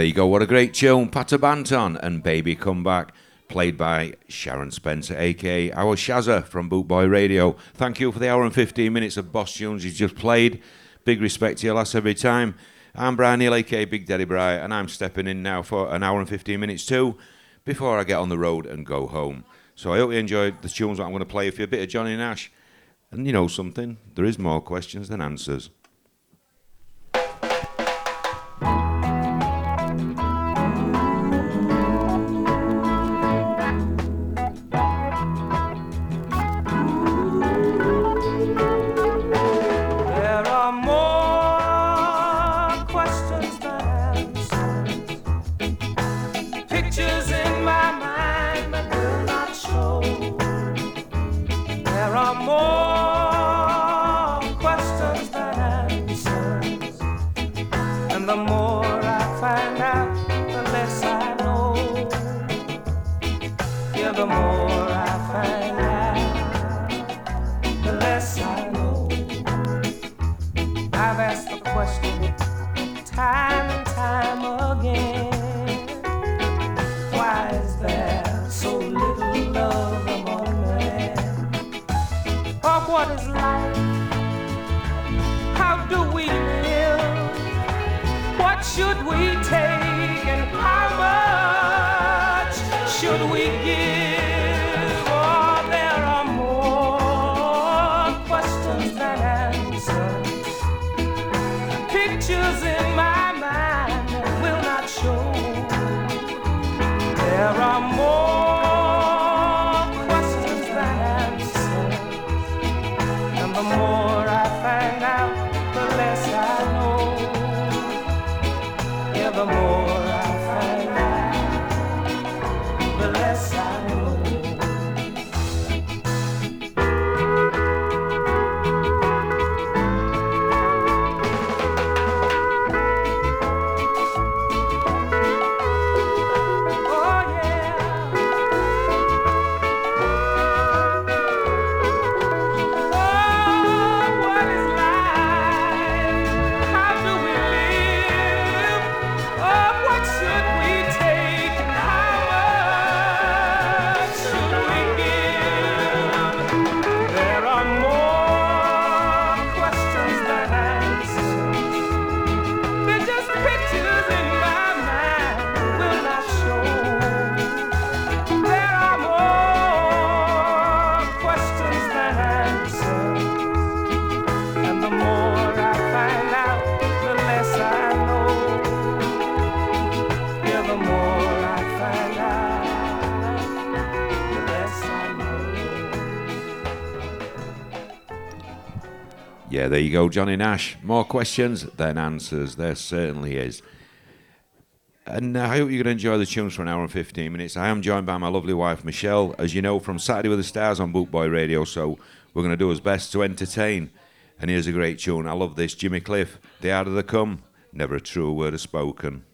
there you go. What a great tune. Pato Banton and Baby Come Back, played by Sharon Spencer, aka our Shazza from Bootboy Radio. Thank you for the hour and 15 minutes of Boss Tunes you just played. Big respect to your lass every time. I'm Brian Neale, aka Big Daddy Bri, and I'm stepping in now for an hour and 15 minutes too before I get on the road and go home. So I hope you enjoyed the tunes that I'm going to play for you. A bit of Johnny Nash. And you know something? There is more questions than answers. Go, Johnny Nash. More questions than answers. There certainly is. And uh, I hope you're going to enjoy the tunes for an hour and 15 minutes. I am joined by my lovely wife, Michelle, as you know, from Saturday with the Stars on Bootboy Radio. So we're going to do our best to entertain. And here's a great tune. I love this Jimmy Cliff, The Harder They Come, never a true word is spoken.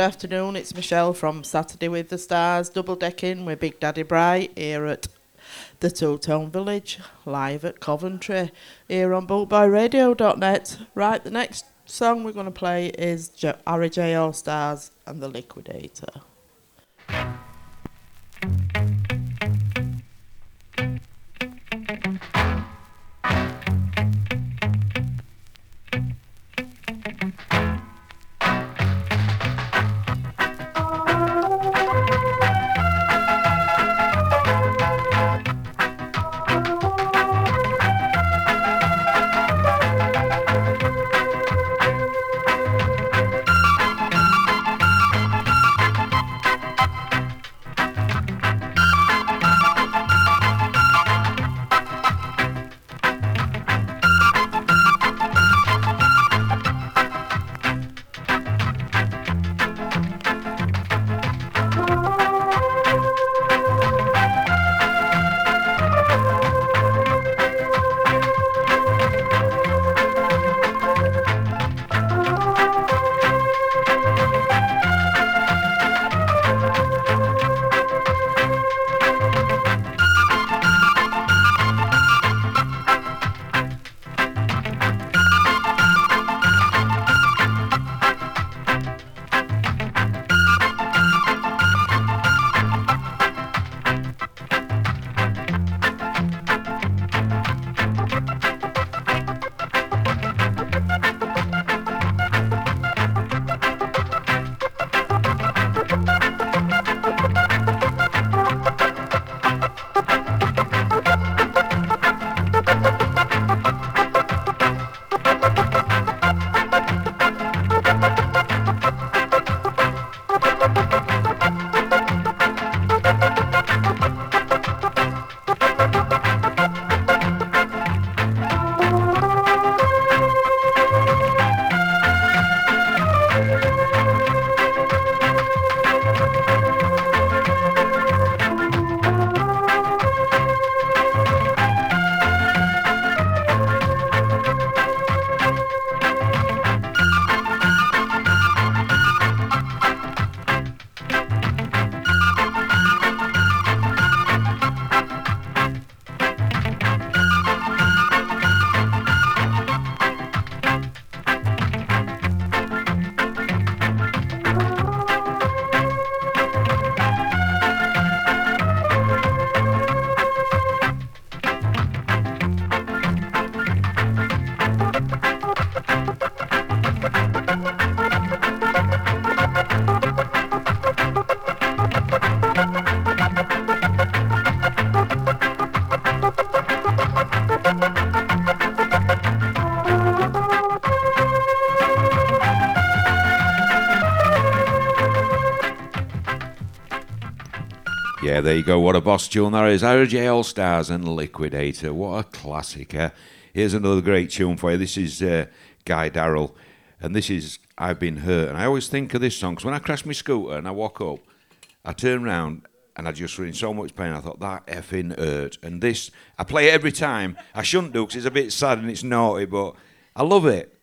Good afternoon. It's Michelle from Saturday with the Stars, double decking with Big Daddy Bri here at the Two Tone Village, live at Coventry, here on bootboyradio.net. Right, the next song we're going to play is J- Harry J All Stars and the Liquidator. Yeah, there you go. What a boss tune that is. Harry J All Stars and Liquidator. What a classic. Uh, here's another great tune for you. This is uh, Guy Darrell, and this is I've Been Hurt. And I always think of this song because when I crash my scooter and I walk up, I turn around and I just in so much pain. I thought that effing hurt. And this, I play it every time. I shouldn't do because it's a bit sad and it's naughty, but I love it.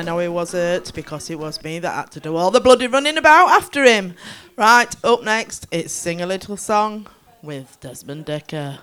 I know he was hurt because it was me that had to do all the bloody running about after him. Right, up next, it's Sing a Little Song with Desmond Dekker.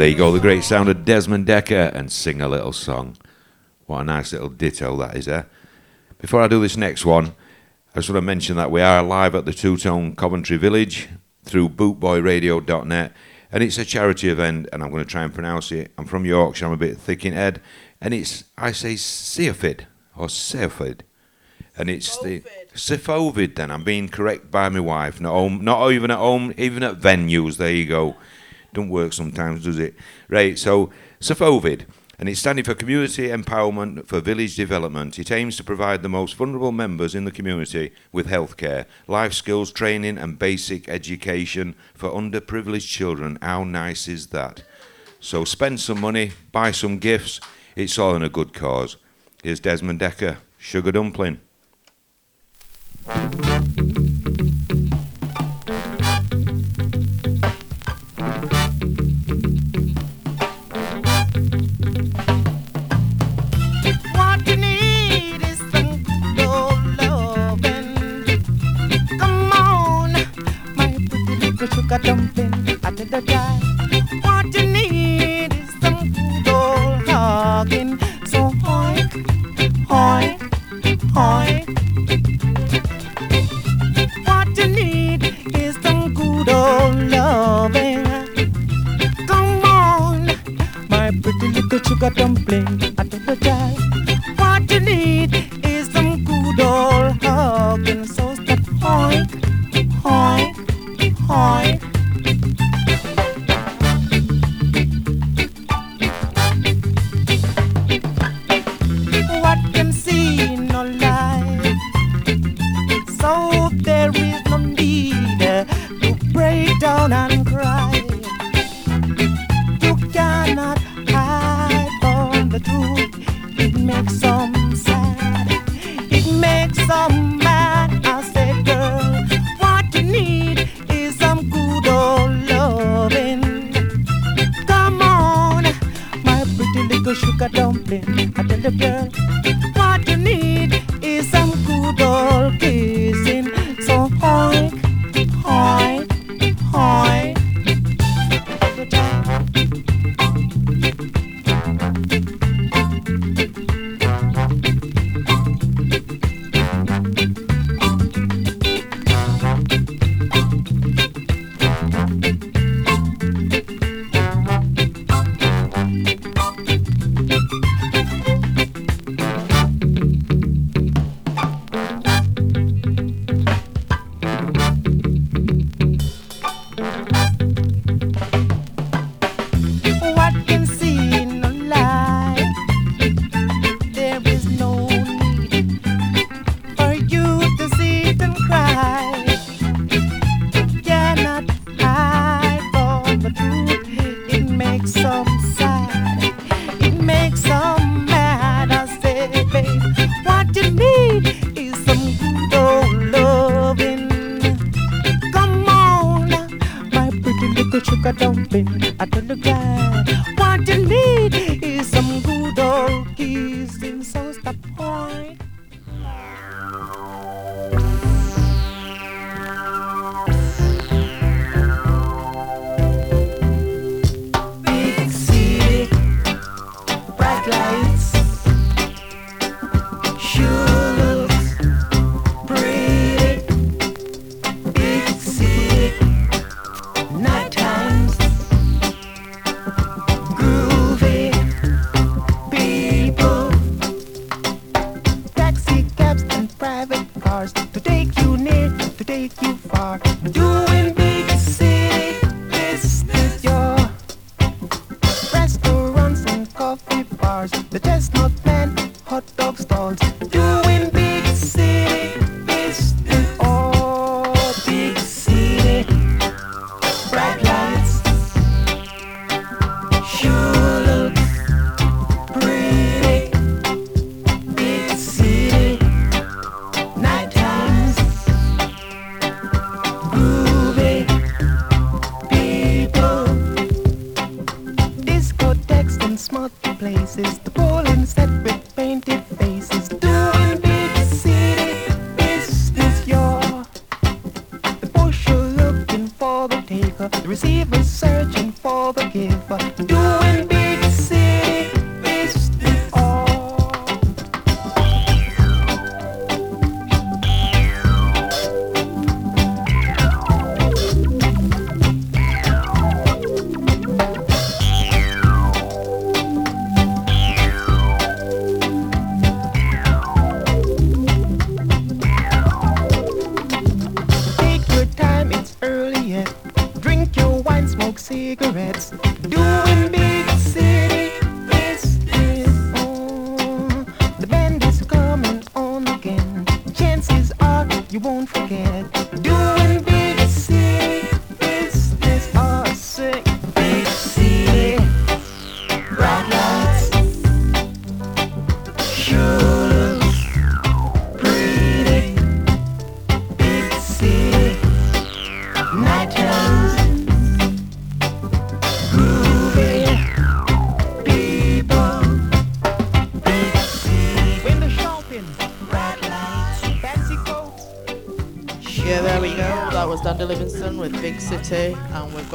There you go, the great sound of Desmond Dekker and Sing a Little Song. What a nice little ditto that is there. Before I do this next one, I just want to mention that we are live at the Two Tone Coventry Village through bootboyradio.net and it's a charity event and I'm going to try and pronounce it. I'm from Yorkshire, I'm a bit thick in head and it's, I say Seafid or Seafid and it's the Syfovid then. I'm being correct by my wife. Not home, not even at home, even at venues. There you go. Don't work sometimes, does it? Right, so SAFOVID, and it's standing for Community Empowerment for Village Development. It aims to provide the most vulnerable members in the community with healthcare, life skills training, and basic education for underprivileged children. How nice is that? So spend some money, buy some gifts. It's all in a good cause. Here's Desmond Dekker, Sugar Dumpling. Sugar dumpling at the guy. What you need is some good old hugging. So hoik, hoik, hoik. What you need is some good old loving. Come on, my pretty little sugar dumpling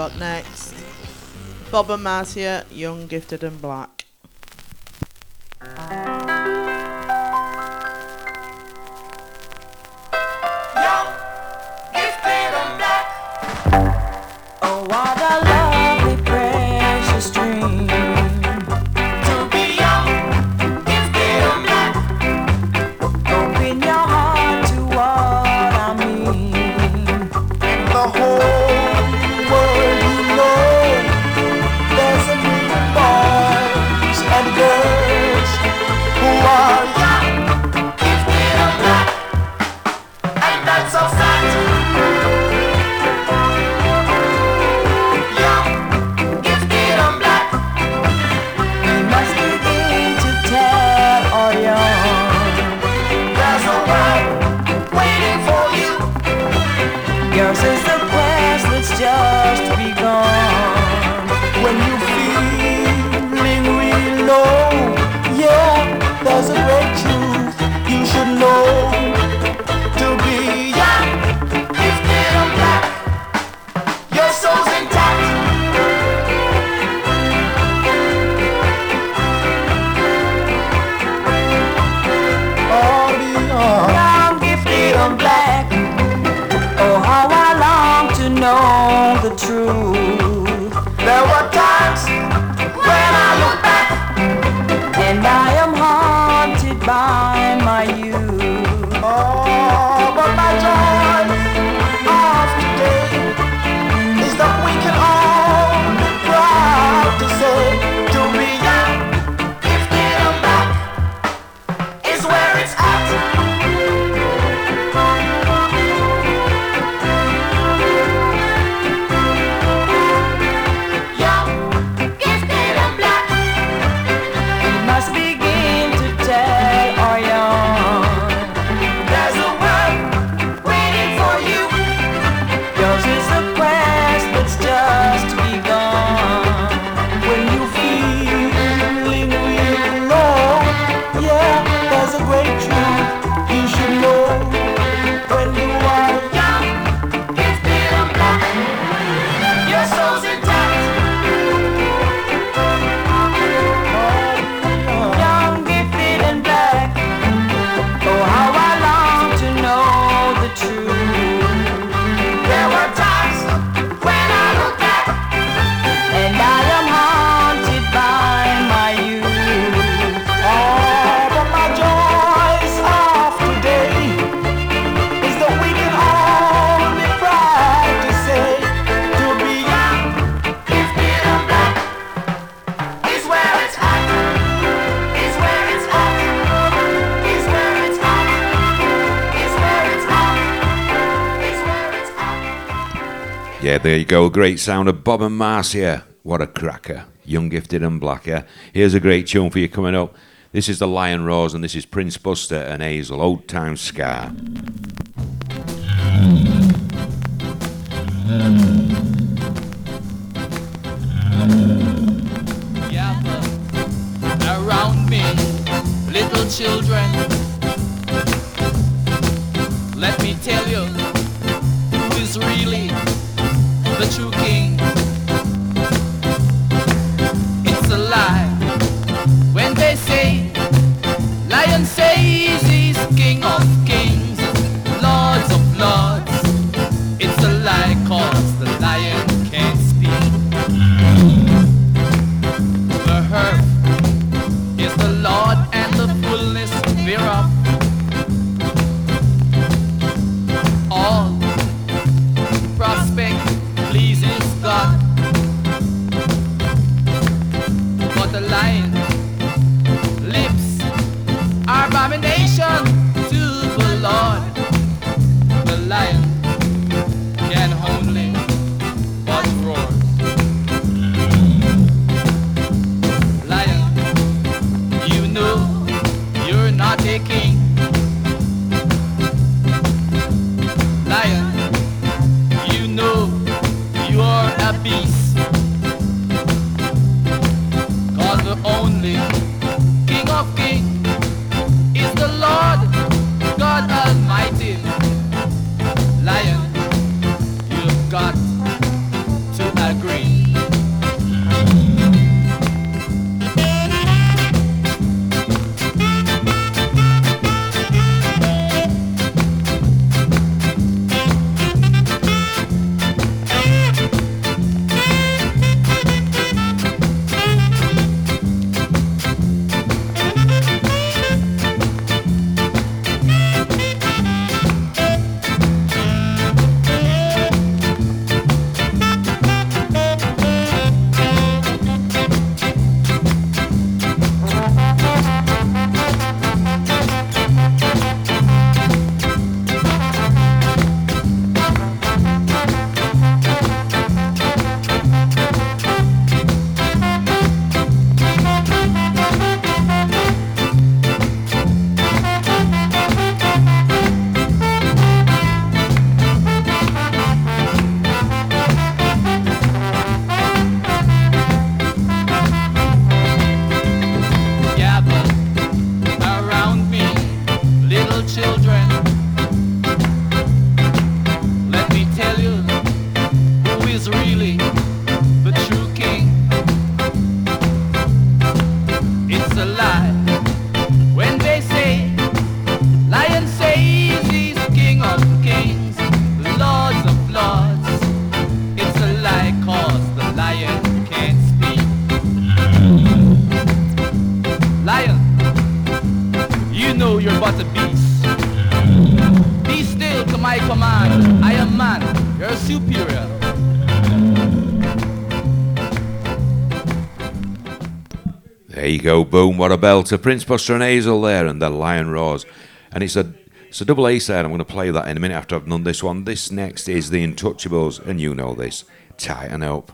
got next Bob and Marcia, Young, Gifted and Black. Yeah, there you go. Great sound of Bob and Marcia. What a cracker. Young, gifted, and blacker. Here's a great tune for you coming up. This is the Lion Roars, and this is Prince Buster and Hazel, Old Time Scar. gather around me, little children. Let me tell you who is really the true king. It's a lie when they say, Lion says he's king of not superior. There you go, boom, what a belter. Prince Buster and Hazel there, and the Lion Roars. And it's a it's a double A side. I'm going to play that in a minute after I've done this one. This next is the Untouchables, and you know this. Tighten up.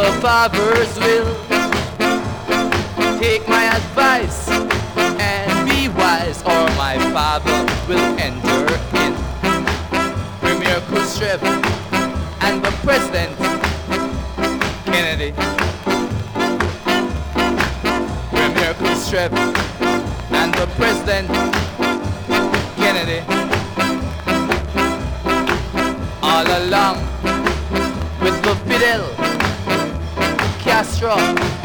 The Father's will? Take my advice and be wise, or my Father will enter in. Premier Khrushchev and the President Kennedy. Premier Khrushchev and the President Kennedy. All along with the Fidel Castro.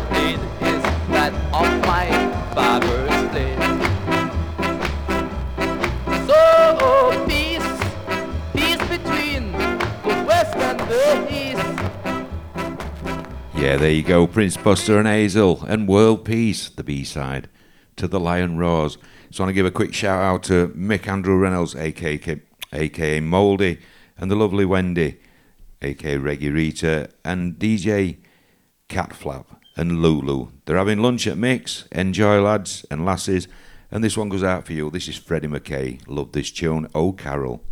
Is that of my barber's blade. So oh, peace, peace between the west and the east. Yeah, there you go. Prince Buster and Hazel and World Peace, the B side to the Lion Roars. So I want to give a quick shout out to Mick Andrew Reynolds, aka, aka Moldy, and the lovely Wendy, aka Reggie Rita, and DJ Catflap and Lulu. They're having lunch at Mick's. Enjoy, lads and lasses. And this one goes out for you. This is Freddie McKay. Love this tune. Oh, Carol.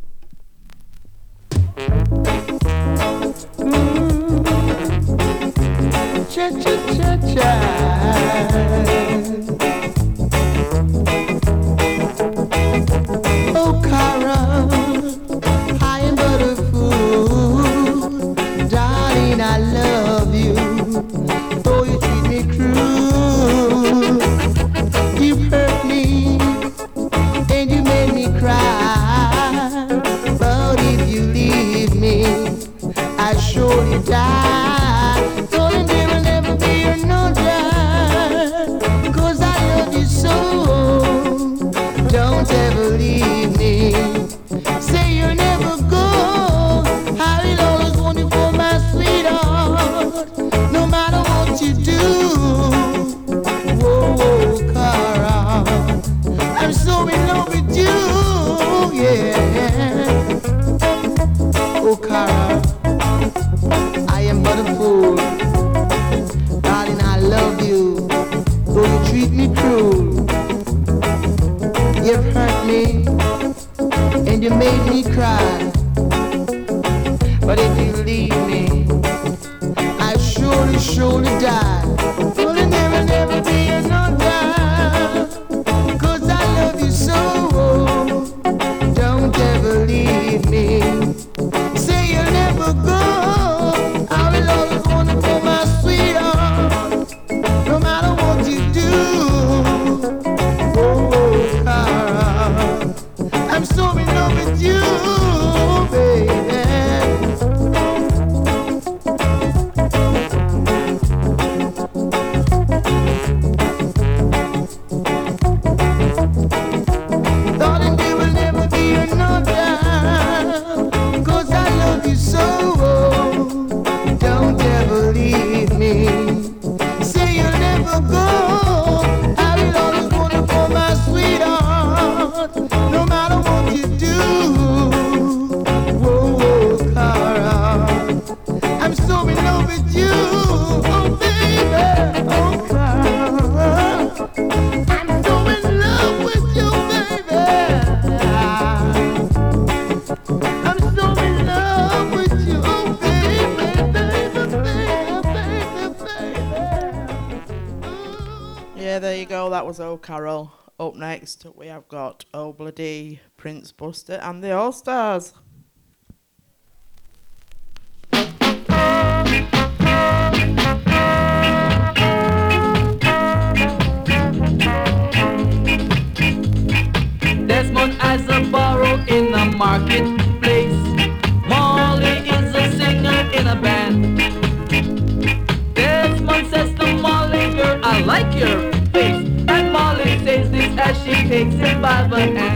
You've hurt me. And you made me cry. But if you leave me, I surely, surely die. got Oh Bloody, Prince Buster, and the All Stars. Desmond as a borrow in the marketplace fix it, Baba.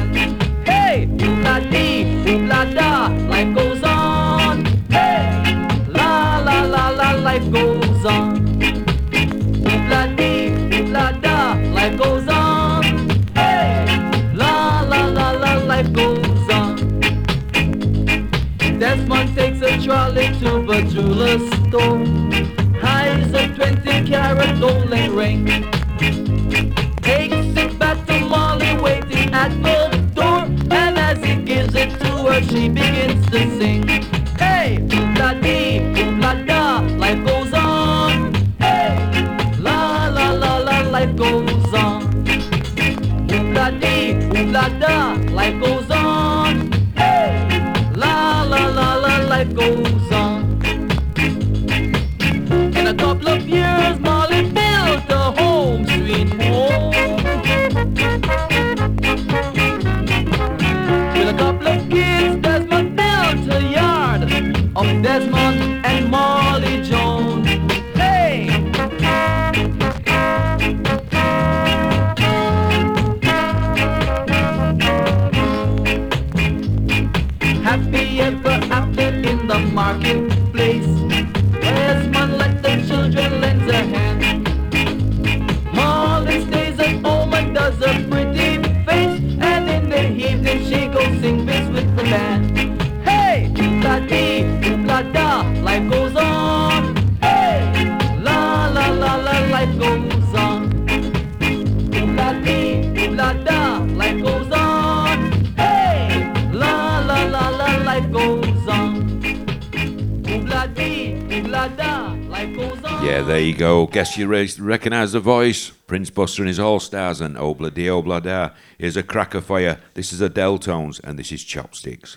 Yeah, there you go. Guess you re- recognise the voice. Prince Buster and his All Stars and Obla Di Obla Da. Here's a cracker fire. This is the Deltones, and this is Chopsticks.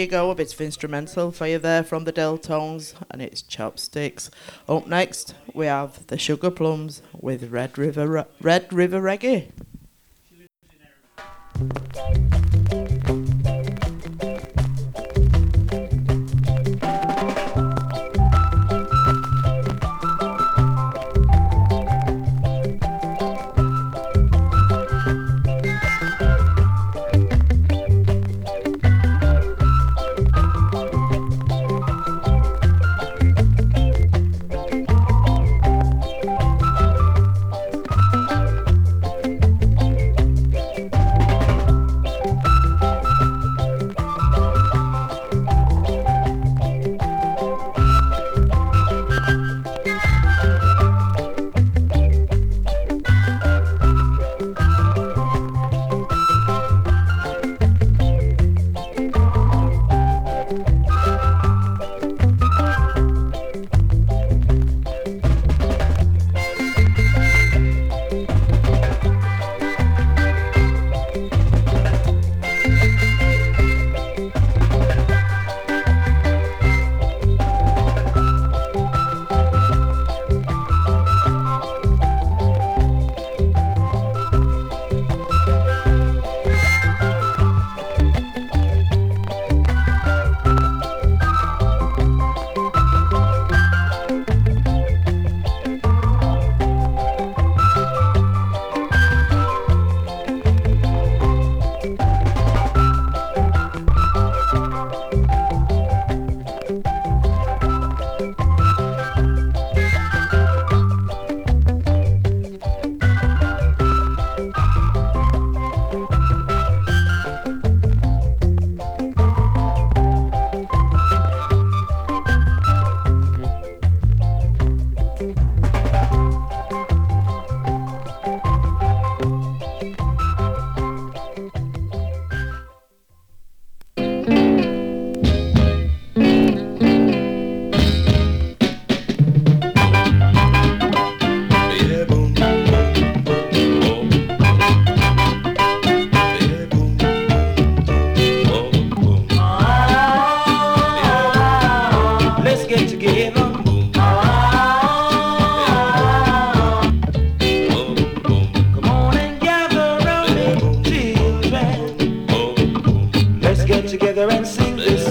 you go, a bit of instrumental for you there from the Deltones, and it's Chopsticks. Up next, we have the Sugar Plums with Red River Re- Red River Reggae.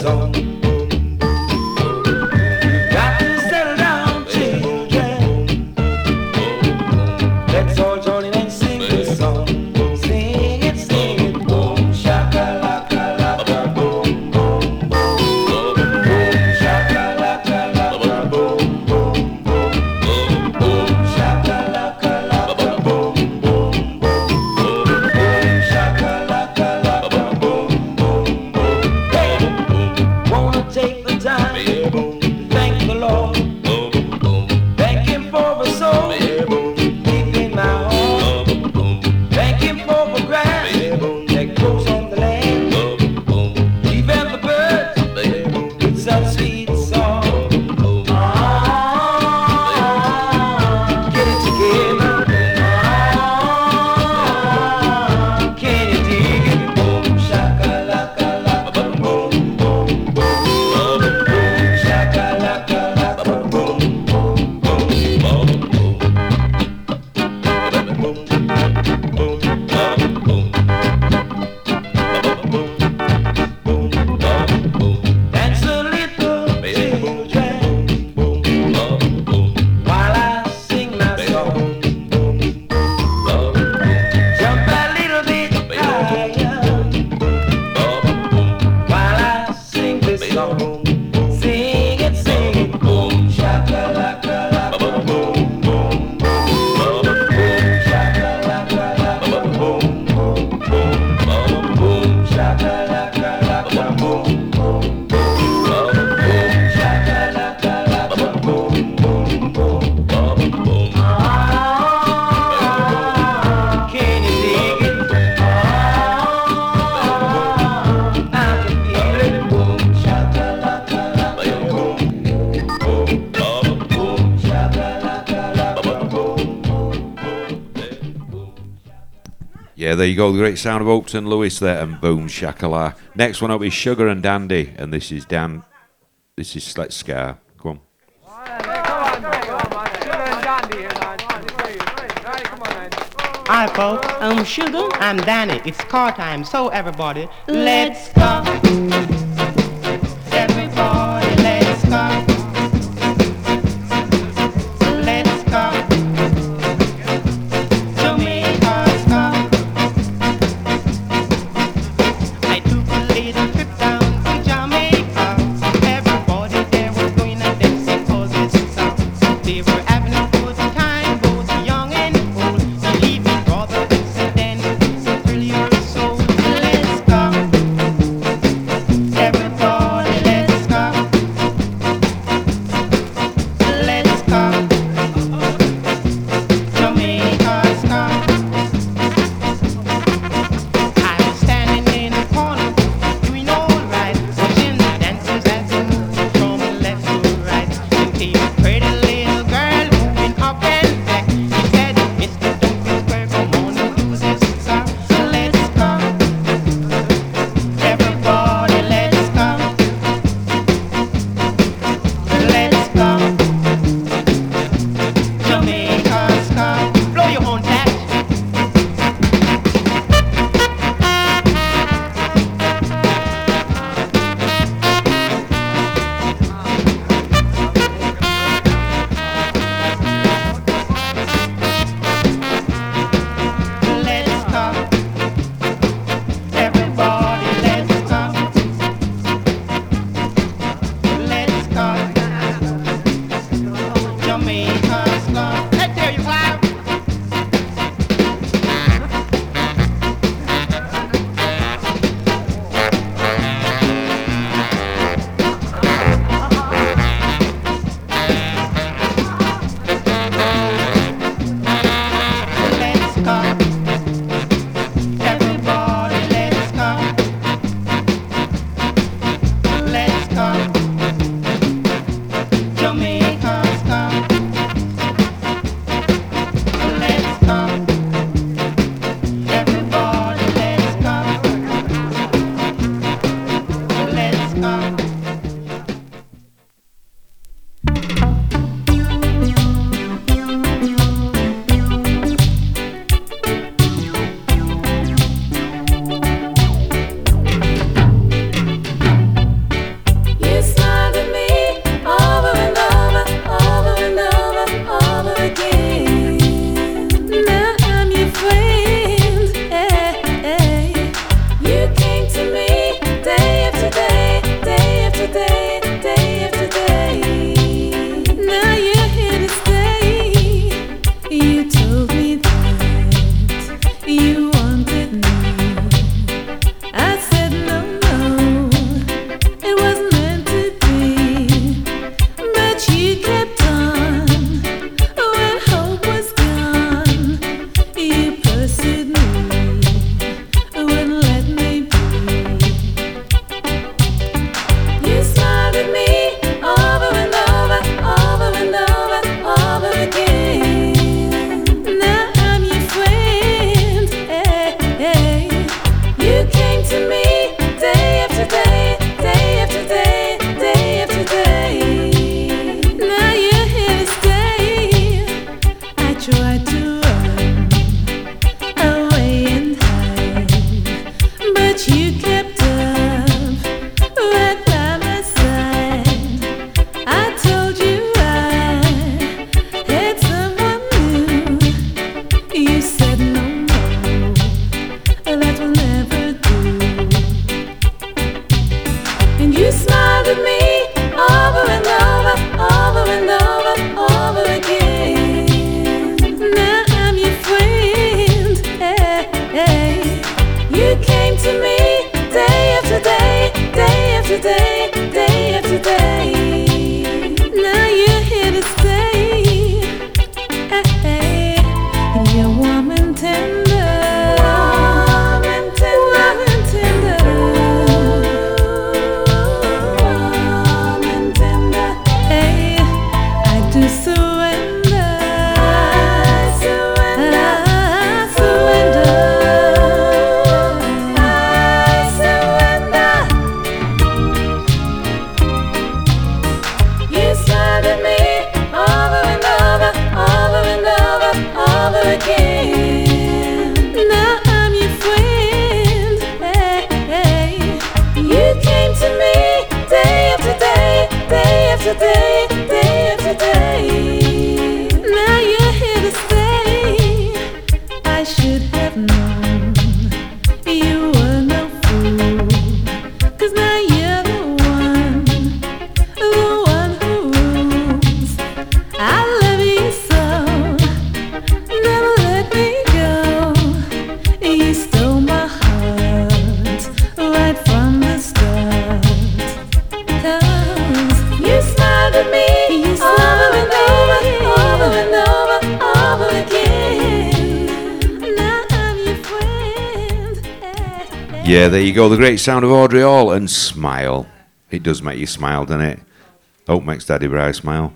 zone. yeah, there you go. The great sound of Hopeton Lewis there, and boom, shakala. Next one up is Sugar and Dandy, and this is Dan. This is Let's Ska. Come on. Hi, folks. I'm Sugar. I'm Danny. It's car time. So, everybody, let's go. de Deus. yeah, there you go. The great sound of Audrey Hall and smile. It does make you smile, doesn't it? Hope makes Daddy Bri smile.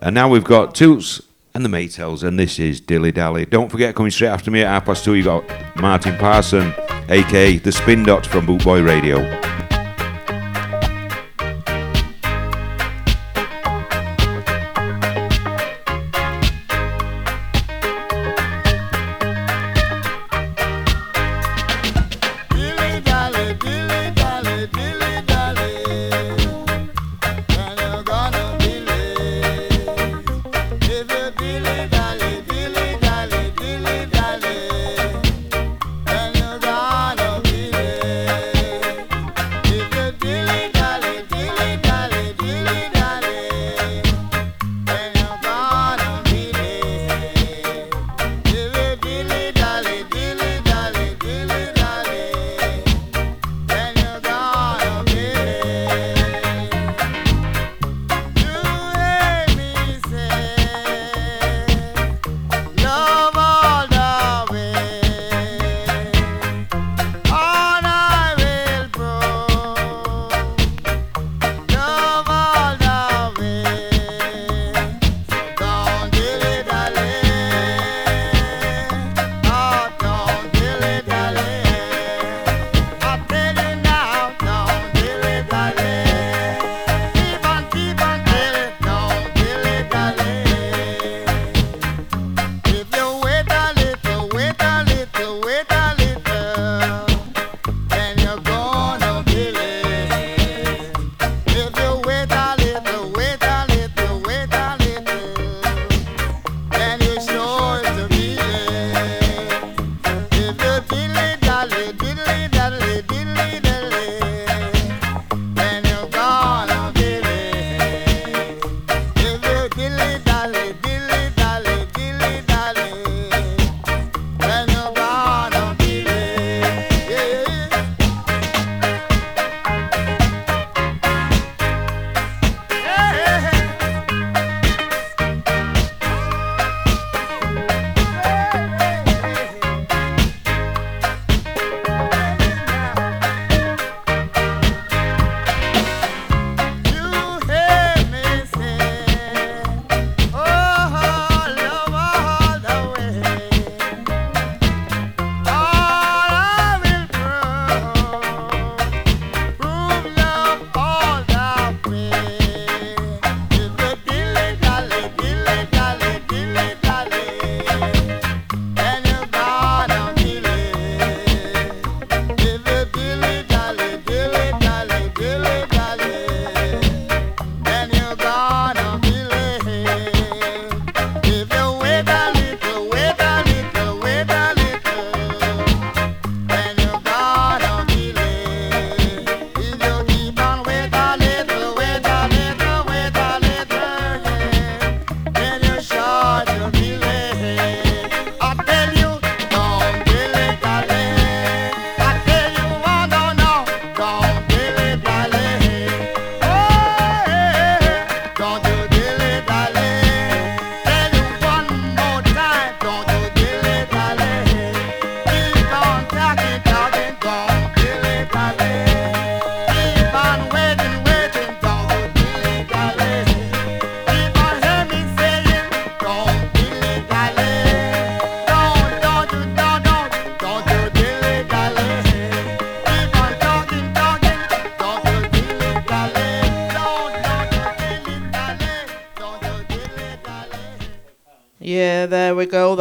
And now we've got Toots and the Maytals, and this is Dilly Dally. Don't forget, coming straight after me at half past two, you've got Martin Parson, aka the Spin Dot from Bootboy Radio.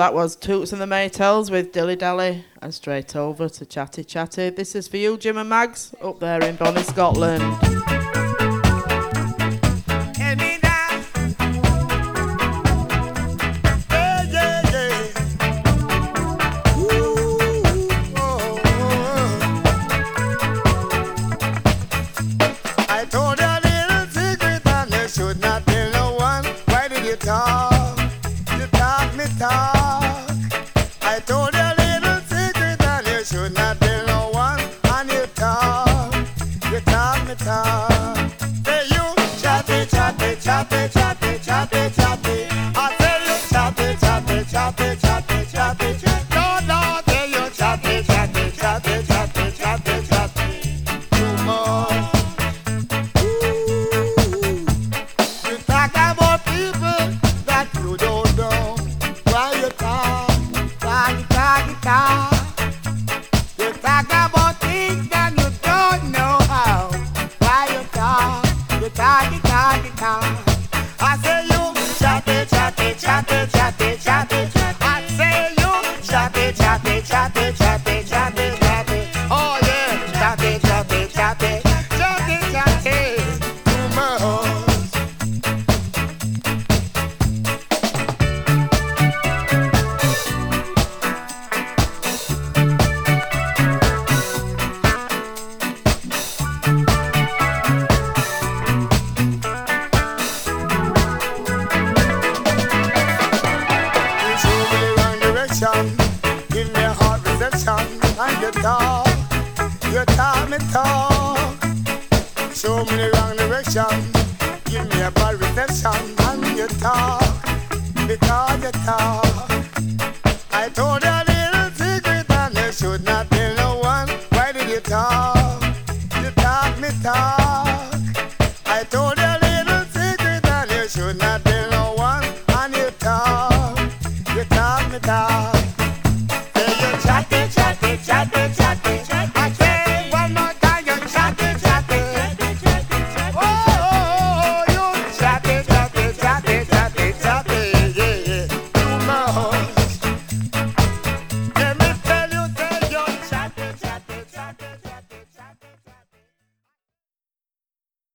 that was Toots and the Maytals with Dilly Dally and straight over to Chatty Chatty. This is for you, Jim and Mags, up there in Bonnie, Scotland.